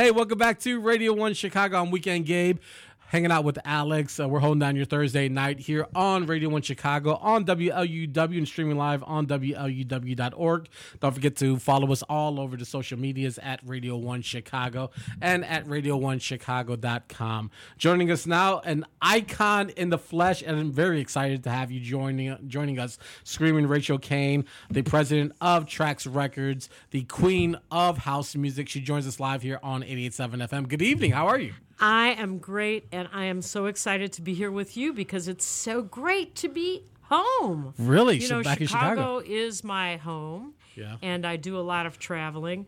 Hey, welcome back to Radio 1 Chicago. I'm Weekend Gabe hanging out with Alex. Uh, we're holding down your Thursday night here on Radio 1 Chicago on WLUW and streaming live on WLUW.org. Don't forget to follow us all over the social medias at Radio 1 Chicago and at Radio1Chicago.com. Joining us now, an icon in the flesh, and I'm very excited to have you joining joining us, Screaming Rachel Cain, the president of Trax Records, the queen of house music. She joins us live here on 88.7 FM. Good evening. How are you? I am great, and I am so excited to be here with you because it's so great to be home. Really? You know, back in Chicago Chicago. is my home, Yeah. and I do a lot of traveling.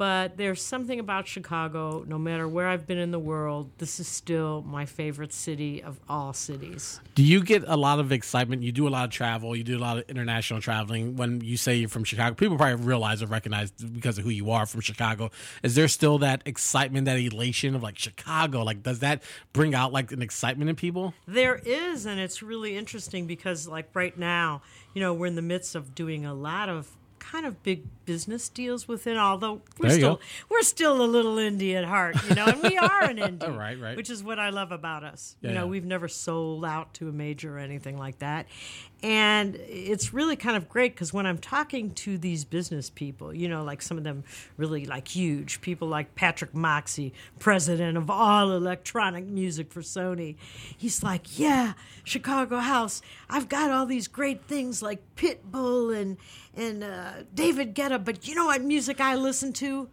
But there's something about Chicago, no matter where I've been in the world, this is still my favorite city of all cities. Do you get a lot of excitement? You do a lot of travel. You do a lot of international traveling. When you say you're from Chicago, people probably realize or recognize because of who you are from Chicago. Is there still that excitement, that elation of like Chicago? Like, does that bring out like an excitement in people? There is, and it's really interesting because, like, right now, you know, we're in the midst of doing a lot of kind of big business deals within although we're still go. we're still a little indie at heart you know and we are an indie Right, right. which is what i love about us Yeah, you know yeah. we've never sold out to a major or anything like that and it's really kind of great because when i'm talking to these business people you know like some of them really like huge people like patrick moxey president of all electronic music for sony he's like yeah chicago house i've got all these great things like pitbull and and uh, david guetta but you know what music i listen to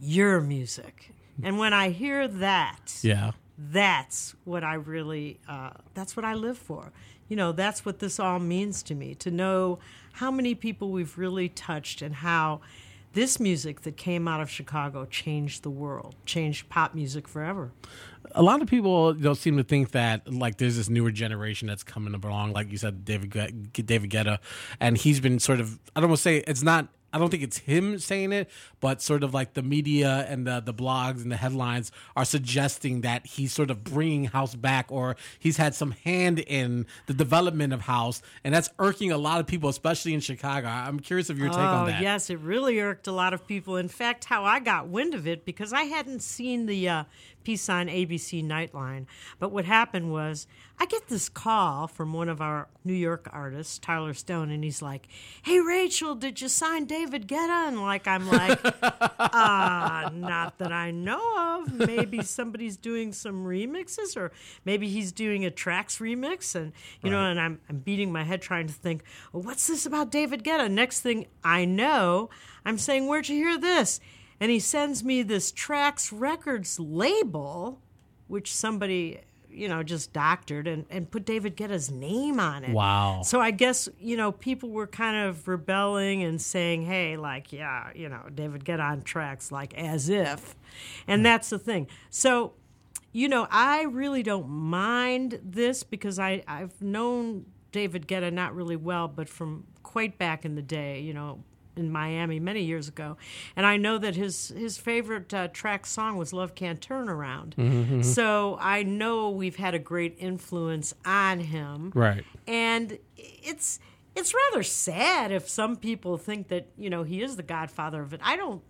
your music and when i hear that Yeah. that's what I really, uh, that's what I live for. You know, that's what this all means to me to know how many people we've really touched and how this music that came out of Chicago changed the world, changed pop music forever. a lot of people don't seem to think that like there's this newer generation that's coming along like you said david david guetta and he's been sort of i don't want to say it's not I don't think it's him saying it, but sort of like the media and the, the blogs and the headlines are suggesting that he's sort of bringing house back or he's had some hand in the development of house. And that's irking a lot of people, especially in Chicago. I'm curious of your take on Oh, that. yes, it really irked a lot of people. In fact, how I got wind of it because I hadn't seen the uh, piece on ABC Nightline. But what happened was I get this call from one of our New York artists, Tyler Stone, and he's like, "Hey, Rachel, did you sign David Guetta?" And like I'm like, "Ah, not that I know of. Maybe somebody's doing some remixes, or maybe he's doing a Trax remix." And you know, and I'm I'm beating my head trying to think, well, what's this about David Guetta? Next thing I know, I'm saying, "Where'd you hear this?" And he sends me this Trax Records label, which somebody you know just doctored and, and put David Guetta's name on it. Wow. So I guess you know people were kind of rebelling and saying, "Hey, like, yeah, you know, David Guetta on Trax, like as if," and hmm. that's the thing. So, you know, I really don't mind this because I I've known David Guetta not really well, but from quite back in the day, you know. In Miami many years ago, and I know that his his favorite uh, track song was "Love Can't Turn Around." So I know we've had a great influence on him, Right. and it's it's rather sad if some people think that you know he is the godfather of it. I don't.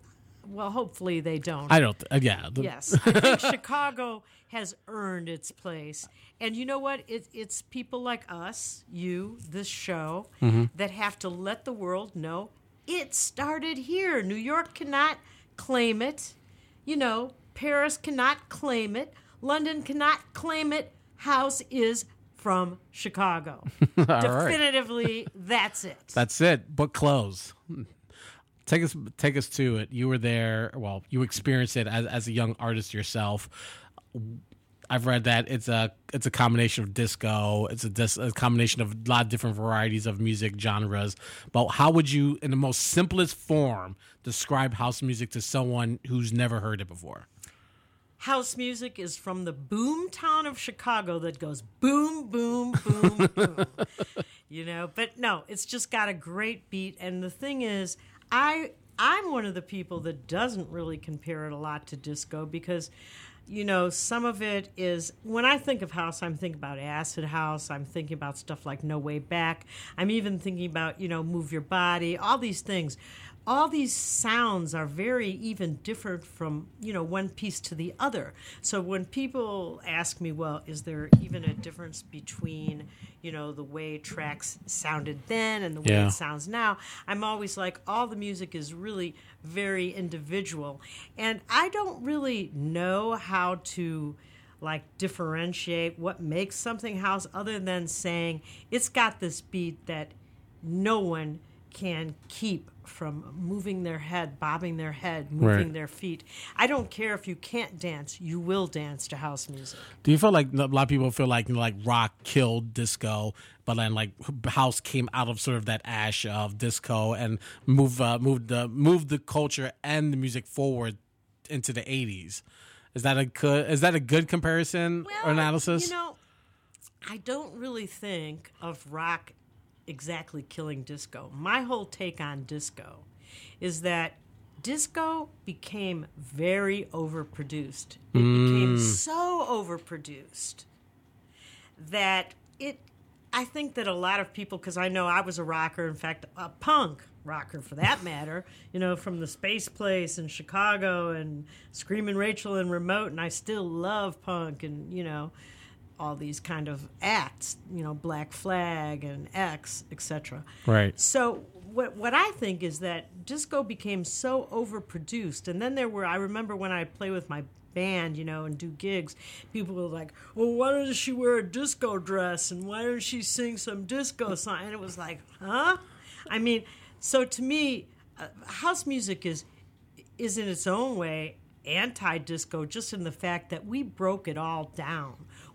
Well, hopefully they don't. I don't, uh, yeah. yes, I think Chicago has earned its place, and you know what? It, it's people like us, you, this show, that have to let the world know it started here. New York cannot claim it. You know, Paris cannot claim it. London cannot claim it. House is from Chicago. Definitively, that's it. That's it. Book close. Take us, take us to it. You were there. Well, you experienced it as, as a young artist yourself. I've read that it's a it's a combination of disco. It's a, dis, a combination of a lot of different varieties of music genres. But how would you, in the most simplest form, describe house music to someone who's never heard it before? House music is from the boom town of Chicago that goes boom, boom, boom, boom. You know, but no, it's just got a great beat. And the thing is, I I'm one of the people that doesn't really compare it a lot to disco because, you know, some of it is when I think of house, I'm thinking about acid house. I'm thinking about stuff like No Way Back. I'm even thinking about you know Move Your Body, all these things. All these sounds are very even different from you know one piece to the other. So when people ask me well is there even a difference between you know the way tracks sounded then and the way Yeah. it sounds now? I'm always like all the music is really very individual. And i don't really know how to like differentiate what makes something house other than saying it's got this beat that no one can keep from moving their head, bobbing their head, moving Right. their feet. I don't care if you can't dance, you will dance to house music. Do you feel like a lot of people feel like you know, like rock killed disco, but then like house came out of sort of that ash of disco and moved uh, moved the moved the culture and the music forward into the eighties? Is that a good is that a good comparison or analysis? You know, I don't really think of rock exactly killing disco. My whole take on disco is that disco became very overproduced. It mm. became so overproduced that it I think that a lot of people because I know I was a rocker, in fact, a punk rocker for that matter, you know, from the Space Place in Chicago and Screaming Rachel and Remote and I still love punk and, you know, all these kind of acts, you know, Black Flag and X, etc. Right. So what what I think is that disco became so overproduced, and then there were I remember when I play with my band, you know, and do gigs, people were like, "Well, why doesn't she wear a disco dress? And why doesn't she sing some disco song?" And it was like, huh? I mean, so to me, uh, house music is is in its own way anti-disco just in the fact that we broke it all down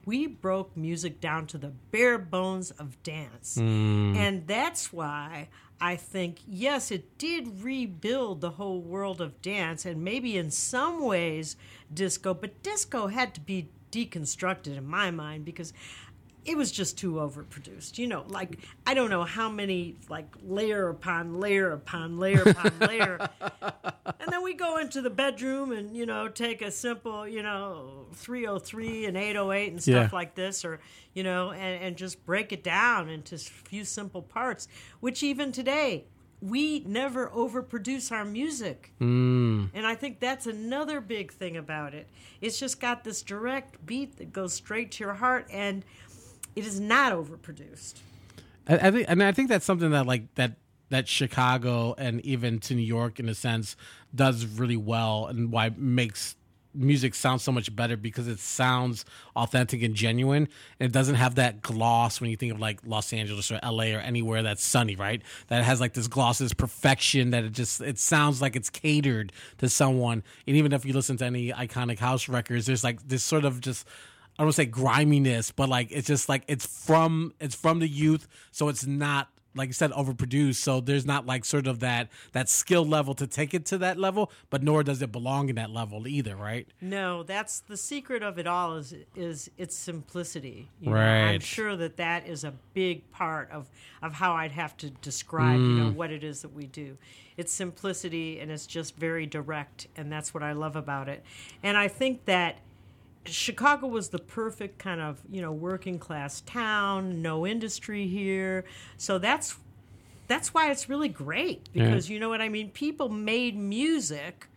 we broke music down to the bare bones of dance. Mm. And that's why i think yes it did rebuild the whole world of dance and maybe in some ways disco but disco had to be deconstructed in my mind because it was just too overproduced. You know, like I don't know how many like layer upon layer upon layer upon layer. And then we go into the bedroom and, you know, take a simple, you know, 303 and 808 and stuff Yeah. like this or, you know, and, and just break it down into a few simple parts, which even today we never overproduce our music. Mm. And I think that's another big thing about it. It's just got this direct beat that goes straight to your heart and it is not overproduced. I, I think, and I think that's something that like that that Chicago and even to New York in a sense does really well, and why makes music sound so much better because it sounds authentic and genuine. And it doesn't have that gloss when you think of like Los Angeles or LA or anywhere that's sunny, right? That has like this gloss, this perfection that it just it sounds like it's catered to someone. And even if you listen to any iconic house records, there's like this sort of just I don't want to say griminess, but like it's just like it's from it's from the youth, so it's not like you said overproduced. So there's not like sort of that that skill level to take it to that level, but nor does it belong in that level either, right? No, that's the secret of it all is is its simplicity. You know, Right. I'm sure that that is a big part of of how I'd have to describe, you Mm. know, what it is that we do. It's simplicity and it's just very direct and that's what I love about it. And I think that Chicago was the perfect kind of, you know, working class town, no industry here. So that's that's why it's really great because you know what I mean? People made music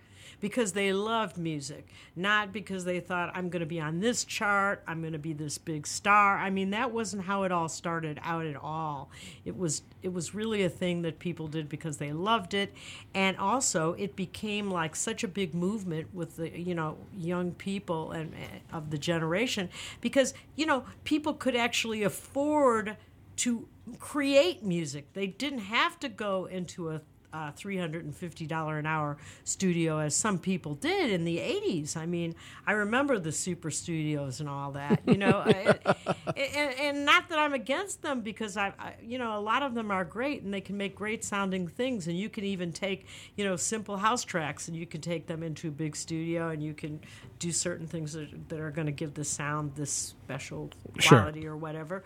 because they loved music, not because they thought I'm going to be on this chart, I'm going to be this big star. I mean, that wasn't how it all started out at all. It was it was really a thing that people did because they loved it and also it became like such a big movement with the you know young people and uh, of the generation because you know people could actually afford to create music. They didn't have to go into a uh, $350 an hour studio as some people did in the 80s. I mean, I remember the super studios and all that, you know, and, and, not that I'm against them because I, I, you know, a lot of them are great and they can make great sounding things. And you can even take, you know, simple house tracks and you can take them into a big studio and you can do certain things that, that are going to give the sound this special Sure. quality or whatever.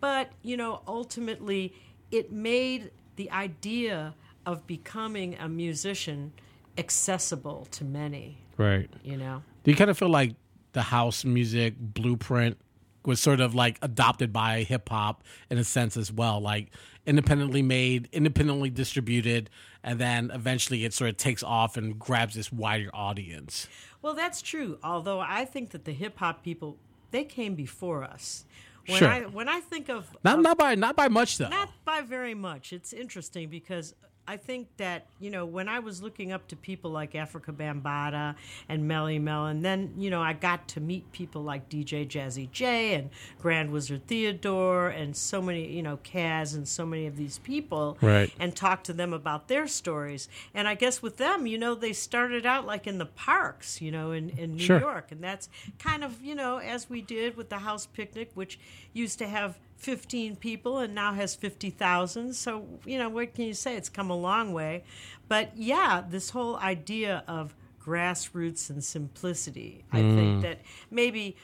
But, you know, ultimately, it made the idea of becoming a musician accessible to many, Right. you know? Do you kind of feel like the house music blueprint was sort of like adopted by hip hop in a sense as well, like independently made, independently distributed, and then eventually it sort of takes off and grabs this wider audience. Well, that's true. Although I think that the hip hop people they came before us. When Sure. I when I think of Not of- not by not by much though. Not by very much. It's interesting because I think that, you know, when I was looking up to people like Afrika Bambaataa and Melle Mel, and then, you know, I got to meet people like DJ Jazzy Jay and Grand Wizard Theodore and so many, you know, Kaz and so many of these people. Right. And talk to them about their stories. And I guess with them, you know, they started out like in the parks, you know, in, in New Sure. York. And that's kind of, you know, as we did with the house picnic, which used to have 15 people and now has 50,000. So, you know, what can you say? It's come a long way. But yeah, this whole idea of grassroots and simplicity, I think mm. that maybe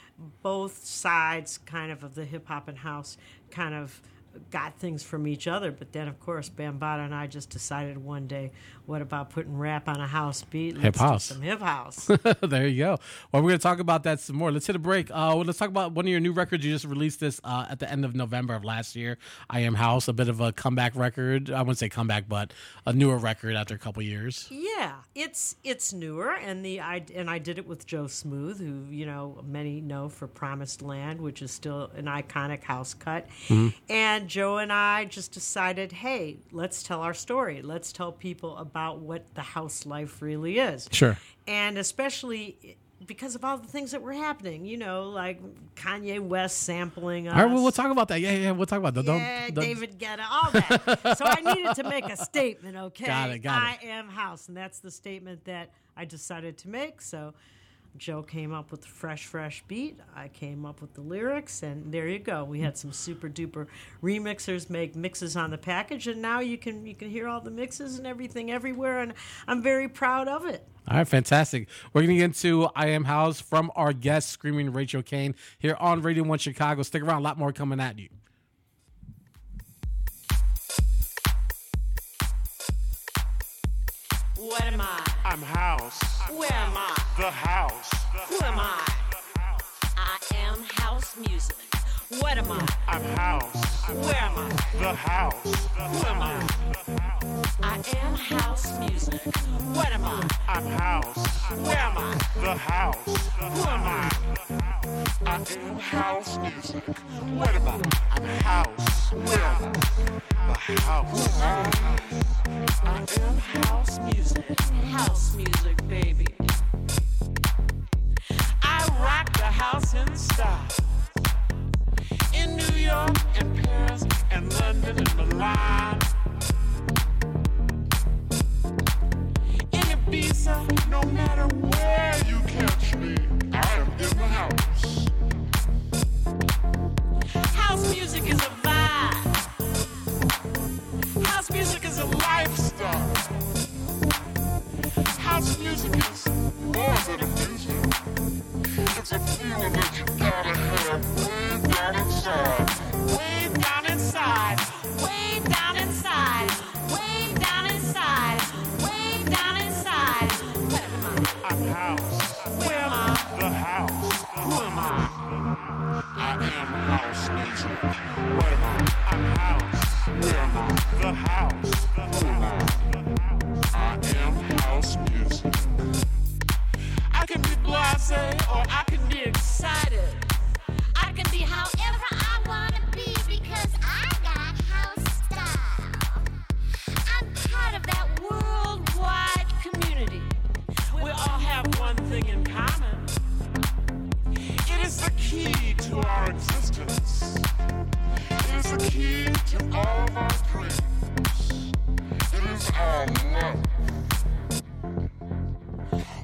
both sides kind of of the hip hop and house kind of got things from each other. But then, of course, Bambaataa and I just decided one day, what about putting rap on a house beat? Let's Hip house. Some hip house. there you go. Well, we're going to talk about that some more. Let's hit a break. Uh, well, let's talk about one of your new records. You just released this uh, at the end of November of last year. I Am House, a bit of a comeback record. I wouldn't say comeback, but a newer record after a couple years. Yeah, it's it's newer, and the I and I did it with Joe Smooth, who you know many know for Promised Land, which is still an iconic house cut. And Joe and I just decided, hey, let's tell our story. Let's tell people about what the house life really is. Sure. And especially because of all the things that were happening, you know, like Kanye West sampling us. All right, well, we'll talk about that. Yeah, yeah, we'll talk about that. Don't- Yeah, don't- David Guetta, all that. so I needed to make a statement, okay? Got it, got I it. am house, and that's the statement that I decided to make. So Joe came up with the fresh, fresh beat. I came up with the lyrics, and there you go. We had some super duper remixers make mixes on the package, and now you can you can hear all the mixes and everything everywhere, and I'm very proud of it. All right, fantastic. We're going to get into I Am House from our guest, Screaming Rachel Cain, here on Radio 1 Chicago. Stick around, a lot more coming at you. What am I? I'm house, Where am I? The house. Who am I? I am house music. What am I? I'm house, Where am I? the house. Who am I? I am house music. What am I? I'm house, Where am I? the house. Who am I? I am house music. What am I? I'm house. Where am I? The house. I am house music. House music, baby. Rock the house in. In New York and Paris and London and Milan. In Ibiza, no matter where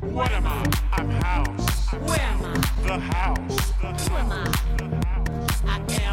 What am I? I'm house. Where am I? The house. Who am I? I am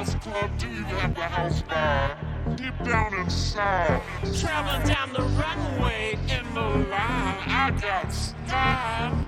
house club? Do you have the house bar? Deep down inside. Traveling down the runway in the line. I got style.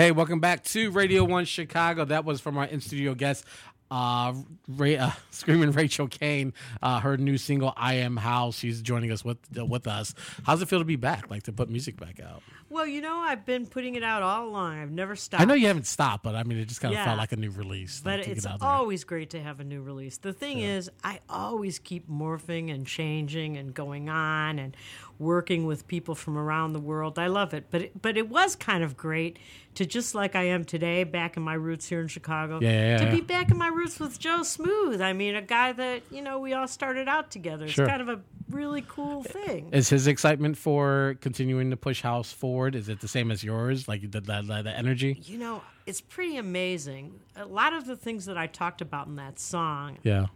Hey, welcome back to Radio One Chicago. That was from our in studio guest, uh, Ray, uh, Screaming Rachel Cain. Uh, her new single "I Am How." She's joining us with uh, with us. How's it feel to be back? Like to put music back out? Well, you know, I've been putting it out all along. I've never stopped. I know you haven't stopped, but I mean, it just kind of Yeah. felt like a new release. But like, it's there. always great to have a new release. The thing is, I always keep morphing and changing and going on and working with people from around the world. I love it. But it, but it was kind of great to just like I am today, back in my roots here in Chicago. Yeah, yeah, to be back in my roots with Joe Smooth. I mean, a guy that you know we all started out together. It's kind of a really cool thing. Is his excitement for continuing to push House forward? Is it the same as yours? Like the the, the, energy? You know, it's pretty amazing. A lot of the things that I talked about in that song Yeah.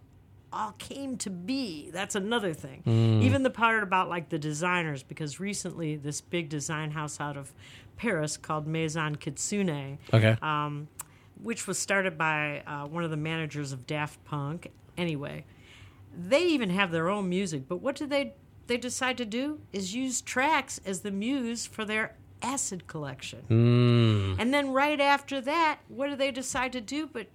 all came to be. That's another thing. Hmm. Even the part about like the designers, because recently this big design house out of Paris called Maison Kitsune, Okay. um, which was started by uh, one of the managers of Daft Punk. Anyway, they even have their own music, but what do they they decide to do is use Trax as the muse for their acid collection. Hmm. And then right after that, what do they decide to do but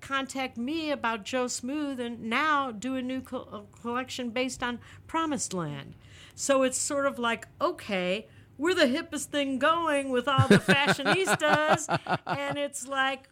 contact me about Joe Smooth and now do a new co- uh, collection based on Promised Land. So it's sort of like, okay, we're the hippest thing going with all the fashionistas. and it's like,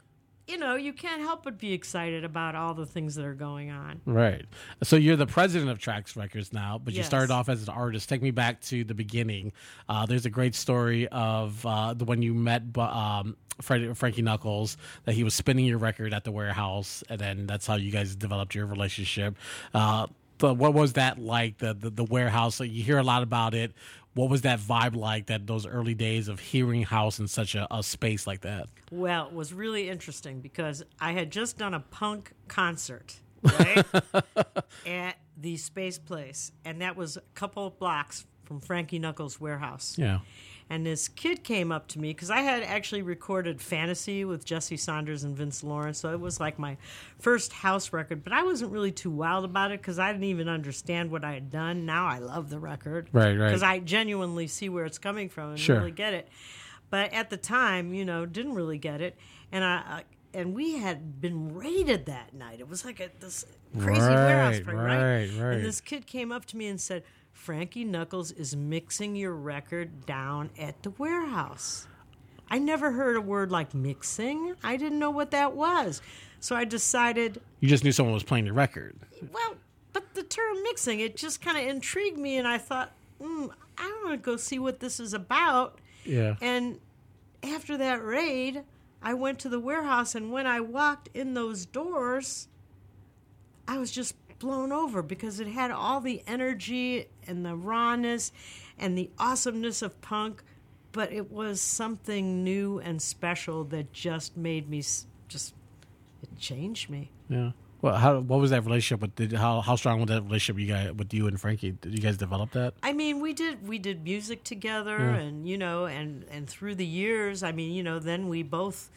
you know, you can't help but be excited about all the things that are going on. Right. So you're the president of Trax Records now, but you started off as an artist. Take me back to the beginning. Uh, there's a great story of uh, the when you met um, Freddie, Frankie Knuckles, that he was spinning your record at the warehouse, and then that's how you guys developed your relationship. Uh, but what was that like? The the, the warehouse. You hear a lot about it. What was that vibe like? That those early days of hearing house in such a, a space like that. Well, it was really interesting because I had just done a punk concert, right? at the Space Place, and that was a couple of blocks from Frankie Knuckles Warehouse. Yeah. And this kid came up to me because I had actually recorded Fantasy with Jesse Saunders and Vince Lawrence. So it was like my first house record. But I wasn't really too wild about it because I didn't even understand what I had done. Now I love the record. Right, right. Because I genuinely see where it's coming from and Sure. really get it. But at the time, you know, didn't really get it. And I. I and we had been raided that night. It was like a, this crazy warehouse Right, party, right, right. And this kid came up to me and said, Frankie Knuckles is mixing your record down at the warehouse. I never heard a word like mixing. I didn't know what that was. So I decided, You just knew someone was playing your record. well, but the term mixing, it just kind of intrigued me. And I thought, mm, I want to go see what this is about. Yeah. And after that raid, I went to the warehouse, and when I walked in those doors, I was just blown over because it had all the energy and the rawness and the awesomeness of punk, but it was something new and special that just made me just it changed me. Yeah. Well, how what was that relationship with? Did, how how strong was that relationship you guys with you and Frankie? Did you guys develop that? I mean, we did we did music together, Yeah. and you know, and and through the years, I mean, you know, then we both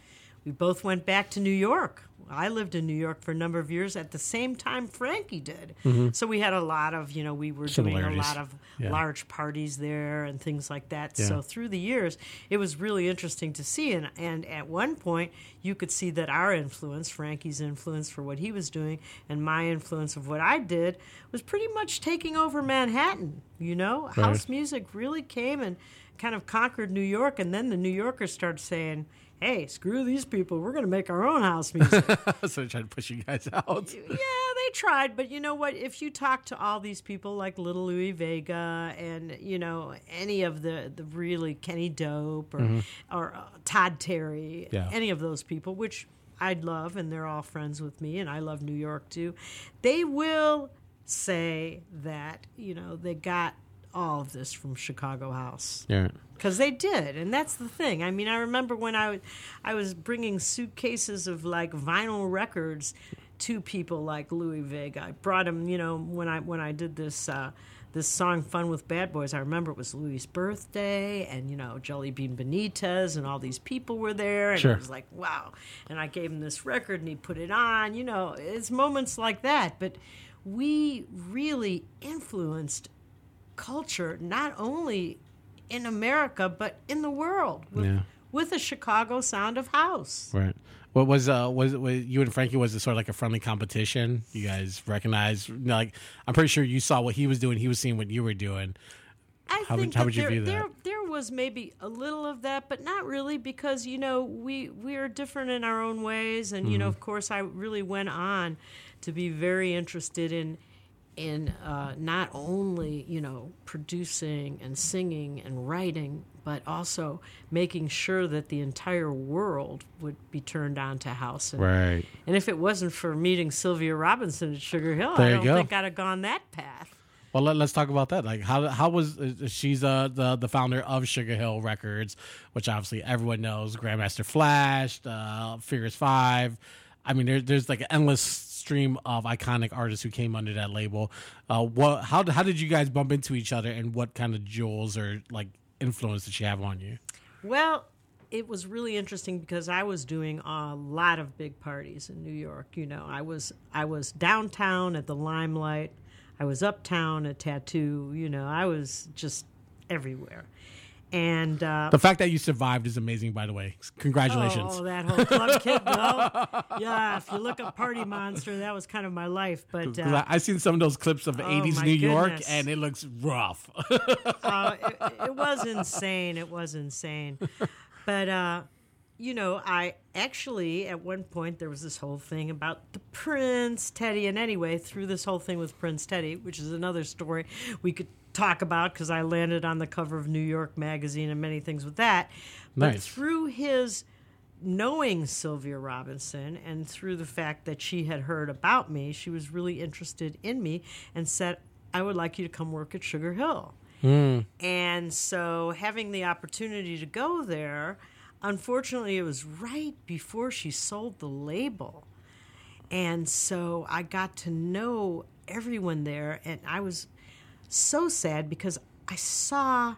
we both went back to New York. I lived in New York for a number of years at the same time Frankie did. So we had a lot of, you know, we were doing a Mm-hmm. Lot of Yeah. large parties there and things like that. Yeah. So through the years, it was really interesting to see. And, and at one point, you could see that our influence, Frankie's influence for what he was doing, and my influence of what I did, was pretty much taking over Manhattan. You know, house music really came and kind of conquered New York. And then the New Yorkers started saying, hey, screw these people. We're going to make our own house music. so they tried to push you guys out. yeah, they tried, but you know what? If you talk to all these people like Little Louie Vega and you know any of the the really Kenny Dope or or uh, Todd Terry, Yeah. any of those people, which I'd love, and they're all friends with me, and I love New York too. They will say that you know they got all of this from Chicago House. Yeah. because they did and that's the thing. I mean i remember when i i was bringing suitcases of like vinyl records to people like louie vega. I brought him you know when i when i did this uh this song fun with bad boys i remember it was louis birthday and you know jellybean benitez and all these people were there and Sure. it was like wow. And i gave him this record and he put it on you know it's moments like that. But we really influenced culture not only in America but in the world with, Yeah. with a Chicago sound of house. Right. What was uh was, was you and Frankie was it sort of like a friendly competition? You guys know, like I'm pretty sure you saw what he was doing, he was seeing what you were doing. I How would- think how that would you there, view that? there there was maybe a little of that, but not really because you know we we are different in our own ways, and you know Mm-hmm. of course I really went on to be very interested in in uh, not only you know producing and singing and writing, but also making sure that the entire world would be turned on to house. And, Right. and if it wasn't for meeting Sylvia Robinson at Sugar Hill, There I don't go. think I'd have gone that path. Well, let, us talk about that. Like, how how was uh, she's uh, the the founder of Sugar Hill Records, which obviously everyone knows. Grandmaster Flash, uh, Furious Five. I mean, there, there's like an endless stream of iconic artists who came under that label. Uh, what? How how did you guys bump into each other, and what kind of jewels or like influence did she have on you? Well, it was really interesting because I was doing a lot of big parties in New York. You know, I was I was downtown at the Limelight, I was uptown at Tattoo. You know, I was just everywhere, and uh, The fact that you survived is amazing, by the way. Congratulations. Oh, that whole club kid though. Yeah, if you look up Party Monster, that was kind of my life. But uh, I, I've seen some of those clips of 80s my New York, and it looks rough. uh, it, it was insane. It was insane. But uh, you know, I actually at one point there was this whole thing about the Prince Teddy, and anyway, through this whole thing with Prince Teddy, which is another story we could talk about because I landed on the cover of New York Magazine and many things with that. But through his knowing Sylvia Robinson and through the fact that she had heard about me, she was really interested in me and said, I would like you to come work at Sugar Hill. Mm. And so having the opportunity to go there, unfortunately, it was right before she sold the label. And so I got to know everyone there, and I was so sad because I saw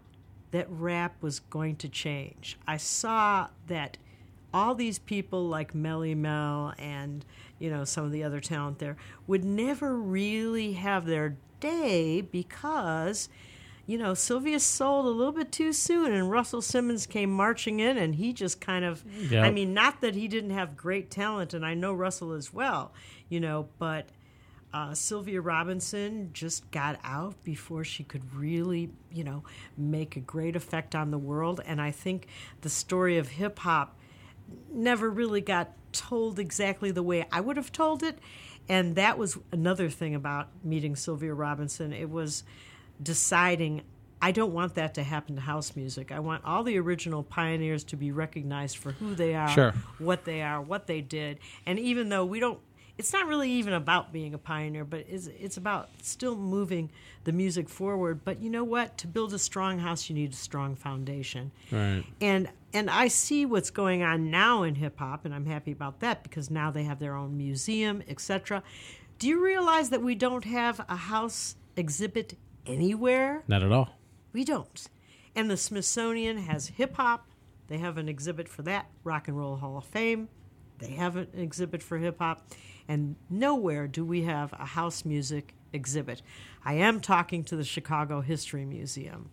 that rap was going to change. I saw that all these people like Melle Mel and you know some of the other talent there would never really have their day because you know Sylvia sold a little bit too soon and Russell Simmons came marching in and he just kind of Yep. I mean not that he didn't have great talent and I know Russell as well you know but uh, Sylvia Robinson just got out before she could really, you know, make a great effect on the world. And I think the story of hip hop never really got told exactly the way I would have told it. And that was another thing about meeting Sylvia Robinson. It was deciding I don't want that to happen to house music. I want all the original pioneers to be recognized for who they are, Sure. what they are, what they did. And even though we don't it's not really even about being a pioneer, but it's, it's about still moving the music forward. But you know what? To build a strong house, you need a strong foundation Right. and and I see what's going on now in hip hop, and I'm happy about that because now they have their own museum, etc. Do you realize that we don't have a house exhibit anywhere? Not at all. We don't. And the Smithsonian has hip hop. They have an exhibit for that. Rock and Roll Hall of Fame. They have an exhibit for hip hop. And nowhere do we have a house music exhibit. I am talking to the Chicago History Museum.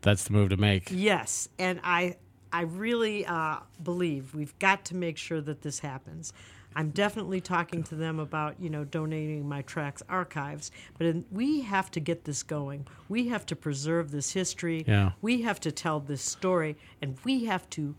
That's the move to make. Yes, and I I really uh, believe we've got to make sure that this happens. I'm definitely talking to them about you know donating my Trax archives, but in, we have to get this going. We have to preserve this history. Yeah. We have to tell this story, and we have to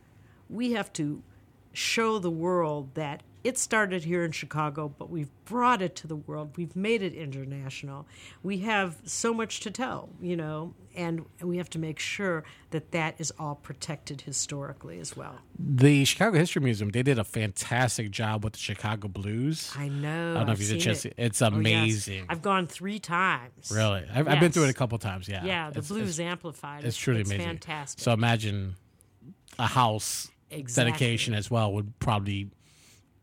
we have to show the world that it started here in Chicago, but we've brought it to the world. We've made it international. We have so much to tell, you know, and we have to make sure that that is all protected historically as well. The Chicago History Museum, they did a fantastic job with the Chicago Blues. I know. I don't know I've if you did seen it. It's Oh, yes. amazing. I've gone three times. Really, I've, I've been through it a couple times. Yeah, Yeah, the It's- blues It's, amplified. it's truly it's amazing. fantastic. So imagine a house Exactly. dedication as well would probably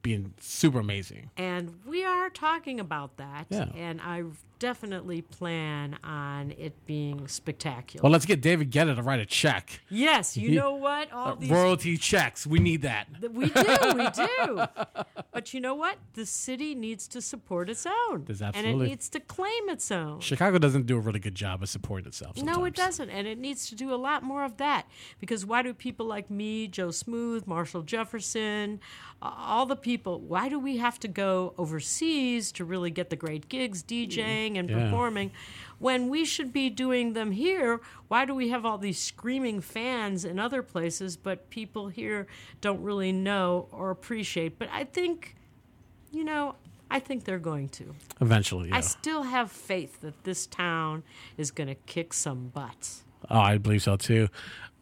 be super amazing. And we are talking about that. Yeah. And I definitely plan on it being spectacular. Well, let's get David Guetta to write a check. yes, you know what? All Uh, these royalty checks. We need that. We do, we do. But you know what? The city needs to support its own. Does And it needs to claim its own. Chicago doesn't do a really good job of supporting itself. No, it doesn't. And it needs to do a lot more of that. Because why do people like me, Joe Smooth, Marshall Jefferson, uh, all the people, why do we have to go overseas to really get the great gigs, DJing and Yeah. performing? When we should be doing them here, why do we have all these screaming fans in other places, but people here don't really know or appreciate? But I think, you know, I think they're going to. Eventually, yeah. I still have faith that this town is going to kick some butts. Oh, I believe so too.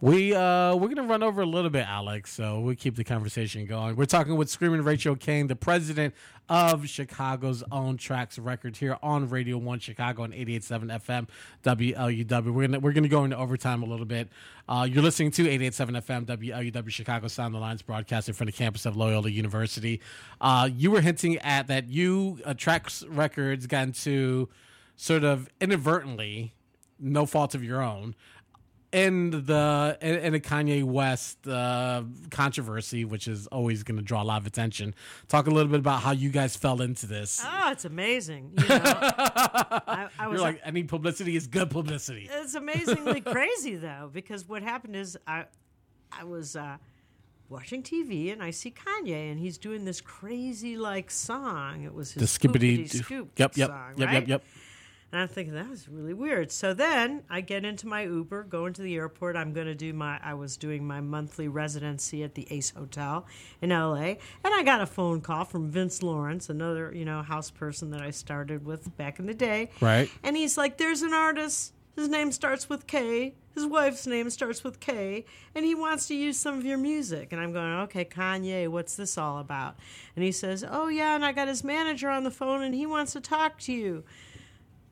We uh we're gonna run over a little bit, Alex. So we'll keep the conversation going. We're talking with Screaming Rachel Cain, the president of Chicago's own Trax Records here on Radio One Chicago on 88.7 FM WLUW. We're gonna we're gonna go into overtime a little bit. Uh, you're listening to 88.7 FM WLUW Chicago Sound the Lines broadcasting from the campus of Loyola University. Uh, you were hinting at that you uh, Trax Records got into sort of inadvertently no fault of your own in the in, in the Kanye West uh, controversy, which is always going to draw a lot of attention. Talk a little bit about how you guys fell into this. Oh, it's amazing. You know, I, I was You're like, any publicity is good publicity. it's amazingly crazy though, because what happened is I, I was uh, watching TV and I see Kanye and he's doing this crazy like song. It was The his skippity, Scoopity Scoop yep, yep, song, yep, right? yep, yep. And I'm thinking that was really weird. So then I get into my Uber, go into the airport. I'm going to do my. I was doing my monthly residency at the Ace Hotel in L.A. And I got a phone call from Vince Lawrence, another you know house person that I started with back in the day. Right. And he's like, "There's an artist. His name starts with K. His wife's name starts with K, and he wants to use some of your music." And I'm going, "Okay, Kanye, what's this all about?" And he says, "Oh yeah, and I got his manager on the phone, and he wants to talk to you."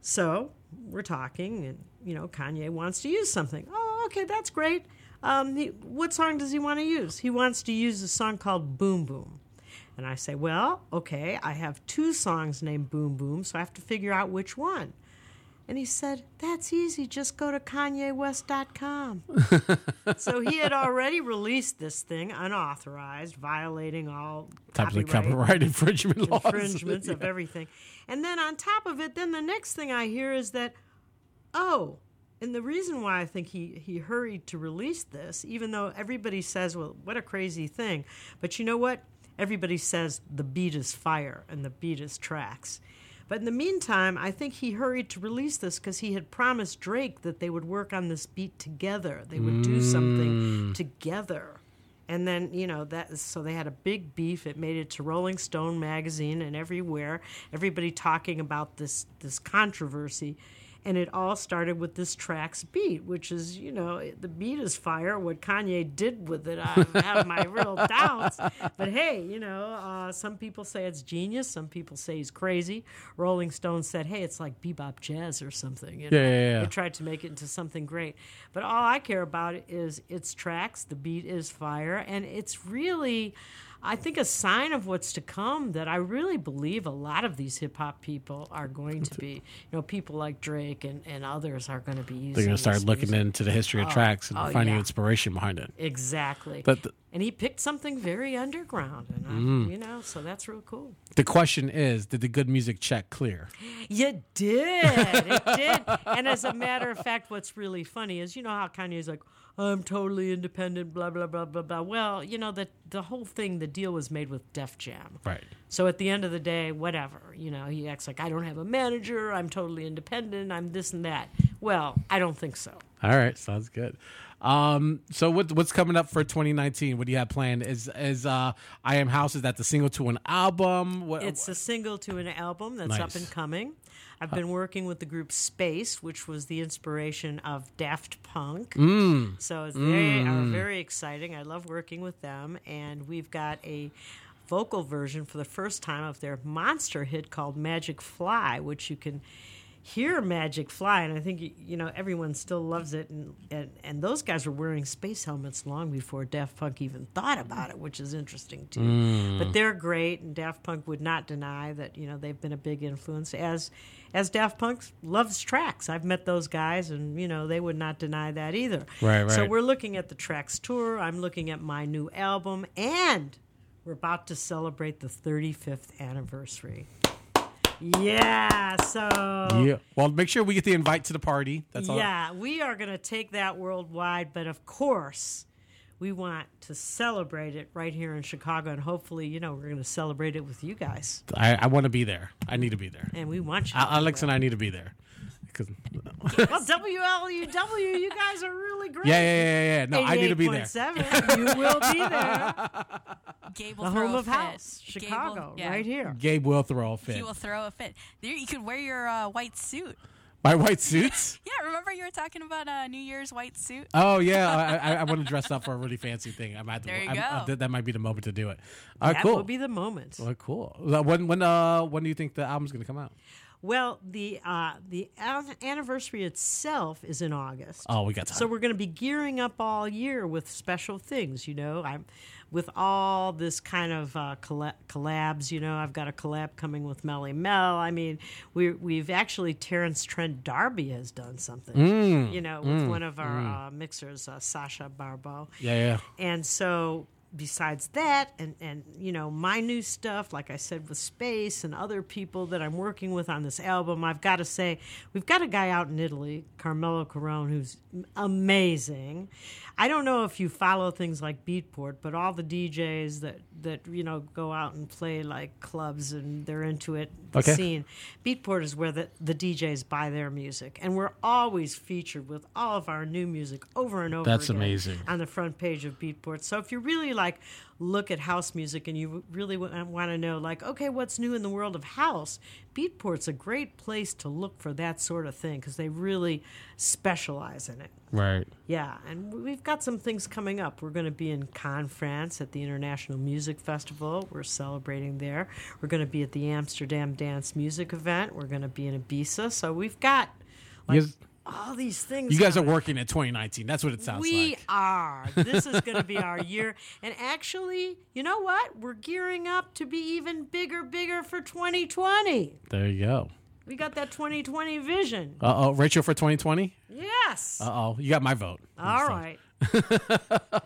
So we're talking, and you know, Kanye wants to use something. Oh, okay, that's great. Um, he, what song does he want to use? He wants to use a song called Boom Boom. And I say, well, okay, I have two songs named Boom Boom, so I have to figure out which one. And he said, That's easy. Just go to KanyeWest.com. so he had already released this thing unauthorized, violating all Types of copyright copyright infringement laws. infringements of everything. And then on top of it, then the next thing I hear is that, oh, and the reason why I think he, he hurried to release this, even though everybody says, well, what a crazy thing. But you know what? Everybody says the beat is fire and the beat is Trax. But in the meantime, I think he hurried to release this because he had promised Drake that they would work on this beat together. They would do something mm. together. And then, you know, that so they had a big beef. It made it to Rolling Stone magazine and everywhere. Everybody talking about this this controversy. And it all started with this track's beat, which is, you know, the beat is fire. What Kanye did with it, I have my real doubts. But hey, you know, uh, some people say it's genius. Some people say he's crazy. Rolling Stone said, hey, it's like bebop jazz or something. You know? Yeah, yeah, yeah. They tried to make it into something great. But all I care about is its tracks. The beat is fire, and it's really, I think, a sign of what's to come. That I really believe a lot of these hip hop people are going to be, you know, people like Drake and, and others are going to be using. They're going to start looking music. into the history of oh, tracks and oh, finding yeah. inspiration behind it. Exactly. But the- and he picked something very underground, and I, Mm. you know, so that's real cool. The question is, did the good music check clear? You did. It did. And as a matter of fact, what's really funny is you know how Kanye's like, I'm totally independent, blah, blah, blah, blah, blah. Well, you know, the, the whole thing, the deal was made with Def Jam. Right. So at the end of the day, whatever, you know, he acts like, I don't have a manager, I'm totally independent, I'm this and that. Well, I don't think so. All right, sounds good. Um, so what what's coming up for 2019? What do you have planned? Is is uh I Am House is that the single to an album? What, It's a single to an album that's up and coming. I've been working with the group Space, which was the inspiration of Daft Punk. Mm. So it's they are very exciting. I love working with them, and we've got a vocal version for the first time of their monster hit called Magic Fly, which you can hear Magic Fly, and I think you know everyone still loves it. And, and and those guys were wearing space helmets long before Daft Punk even thought about it, which is interesting too. Mm. But they're great, and Daft Punk would not deny that you know they've been a big influence as as Daft Punk loves Trax. I've met those guys, and you know they would not deny that either. Right, right. So we're looking at the Trax tour. I'm looking at my new album, and we're about to celebrate the 35th anniversary. Yeah, so yeah. Well, make sure we get the invite to the party. That's all. yeah, we are going to take that worldwide, but of course, we want to celebrate it right here in Chicago, and hopefully, you know, we're going to celebrate it with you guys, I, I want to be there. I need to be there. and we want you. A- to be Alex and I need to be there. 'Cause- Well, WLUW, you guys are really great. yeah, yeah, yeah, yeah. No, I need to be there. 88.7, You will be there. Gabe will The throw home a of fit. house, Gabe will- Chicago, yeah. right here. Gabe will throw a fit. He will throw a fit. There, you could wear your uh, white suit. My white suits. Yeah, remember you were talking about a New Year's white suit? Oh yeah, I, I, I want to dress up for a really fancy thing. I might. There you I'm- go. uh, that, that might be the moment to do it. All right, that cool. will be the moment. well, cool. Uh, When when uh when do you think the album's gonna come out? Well, the uh, the anniversary itself is in August. Oh, we got time. So we're going to be gearing up all year with special things, you know. I'm with all this kind of uh, colla- collabs. You know, I've got a collab coming with Melle Mel. I mean, we we've actually Terence Trent D'Arby has done something. Mm, you know, with one of our uh, mixers, uh, Sasha Barbeau. yeah, yeah. And so besides that and and you know my new stuff like I said with Space and other people that I'm working with on this album I've got to say we've got a guy out in Italy Carmelo Carone who's amazing I don't know if you follow things like Beatport but all the DJs that that you know go out and play like clubs and they're into it the Okay. scene Beatport is where the, the DJs buy their music and we're always featured with all of our new music over and over That's again amazing. on the front page of Beatport. So if you really like look at house music and you really uh, want to know like okay what's new in the world of house, Beatport's a great place to look for that sort of thing because they really specialize in it. Right. Yeah, and we've got some things coming up. We're going to be in Cannes, France at the International Music Festival. We're celebrating there. We're going to be at the Amsterdam Dance Music event. We're going to be in Ibiza. So we've got like guys, all these things. you guys are working at 2019. That's what it sounds We like. We are. This is going to be our year. And actually, you know what? We're gearing up to be even bigger, bigger for 2020. There you go. We got that 2020 vision. Uh oh, Rachel for 2020. Yes. Uh oh, you got my vote. All right.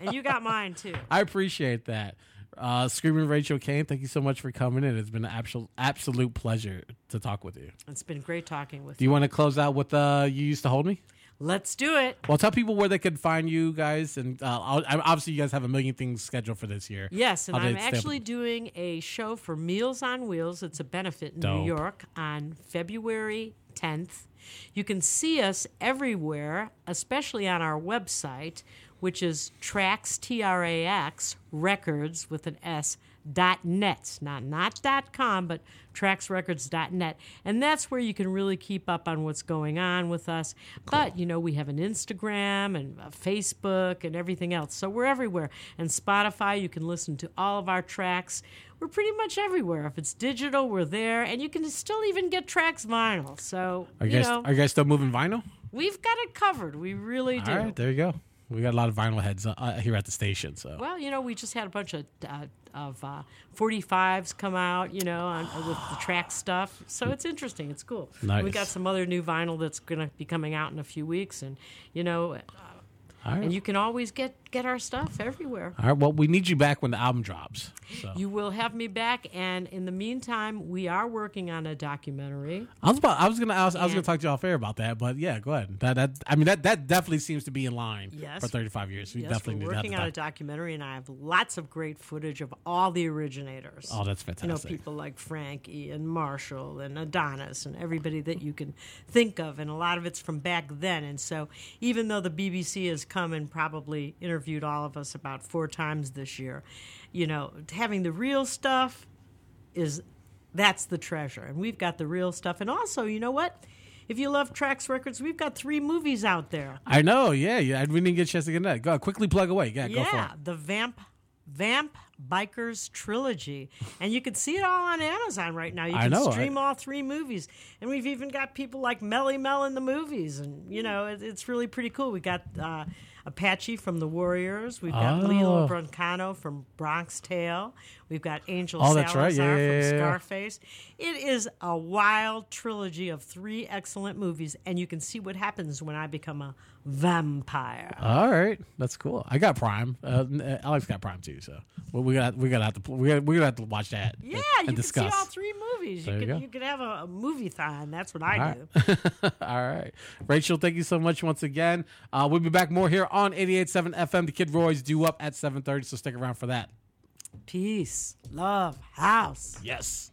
and you got mine too. I appreciate that. Uh, Screaming Rachel Cain, thank you so much for coming in. It's been an absolute absolute pleasure to talk with you. It's been great talking with you. Do you. you want to close out with uh, "You Used to Hold Me"? Let's do it. Well, tell people where they could find you guys, and uh, I'll- obviously you guys have a million things scheduled for this year. Yes, and How I'm actually doing a show for Meals on Wheels. It's a benefit in Dope. New York on February 10th. You can see us everywhere, especially on our website, which is Trax T R A X Records with an S dot net, not not dot com, but traxrecords.net. And that's where you can really keep up on what's going on with us. But, you know, we have an Instagram and a Facebook and everything else. So we're everywhere. And Spotify, you can listen to all of our tracks. We're pretty much everywhere. If it's digital, we're there. And you can still even get Trax vinyl. So, Are you you guys know, are you guys still moving vinyl? we've got it covered. We really do. All right, there you go. We got a lot of vinyl heads uh, uh, here at the station. So Well, you know, we just had a bunch of uh, of uh, 45s come out, you know, on, with the track stuff. So it's interesting. It's cool. Nice. We got some other new vinyl that's going to be coming out in a few weeks, and you know, uh, right. and you can always get get our stuff everywhere. all right. Well, we need you back when the album drops. So You will have me back, and in the meantime, we are working on a documentary. I was about. I was gonna. ask I was gonna talk to you off air about that, but yeah, go ahead. That. That. I mean, that. That definitely seems to be in line Yes. for 35 years. We Yes, definitely we're need to have working on a documentary, and I have lots of great footage of all the originators. Oh, that's fantastic. you know, people like Frankie and Marshall and Adonis and everybody that you can think of, and a lot of it's from back then. And so, even though the BBC has come and probably interviewed all of us about four times this year, you know, having the real stuff is that's the treasure, and we've got the real stuff. And also, you know what? If you love Trax Records, we've got three movies out there. I know. Yeah. Yeah. We didn't get a chance to get that. Go quickly plug away. Yeah. Go for it. Yeah, the Vamp Vamp Bikers trilogy, and you can see it all on Amazon right now. You I can know, stream I- all three movies, and we've even got people like Melle Mel in the movies, and you know it, it's really pretty cool. We got uh, Apache from the Warriors, we've got Oh. Lillo Brancato from Bronx Tale, we've got Angel Oh, that's right. Salazar Yeah, yeah, from yeah, yeah. Scarface. It is a wild trilogy of three excellent movies, and you can see what happens when I become a vampire. All right, that's cool. I got Prime. Uh, uh, Alex got Prime too. So well, we got we got to have to we got we got to have to watch that. Yeah, and, you and can see all three movies. There You you could you could have a, a movie thon. That's what I All do. All right. Rachel, thank you so much once again. Uh, we'll be back more here on 88.7 FM. The Kid Roy's due up at 7.30, so stick around for that. Peace, love, house. Yes.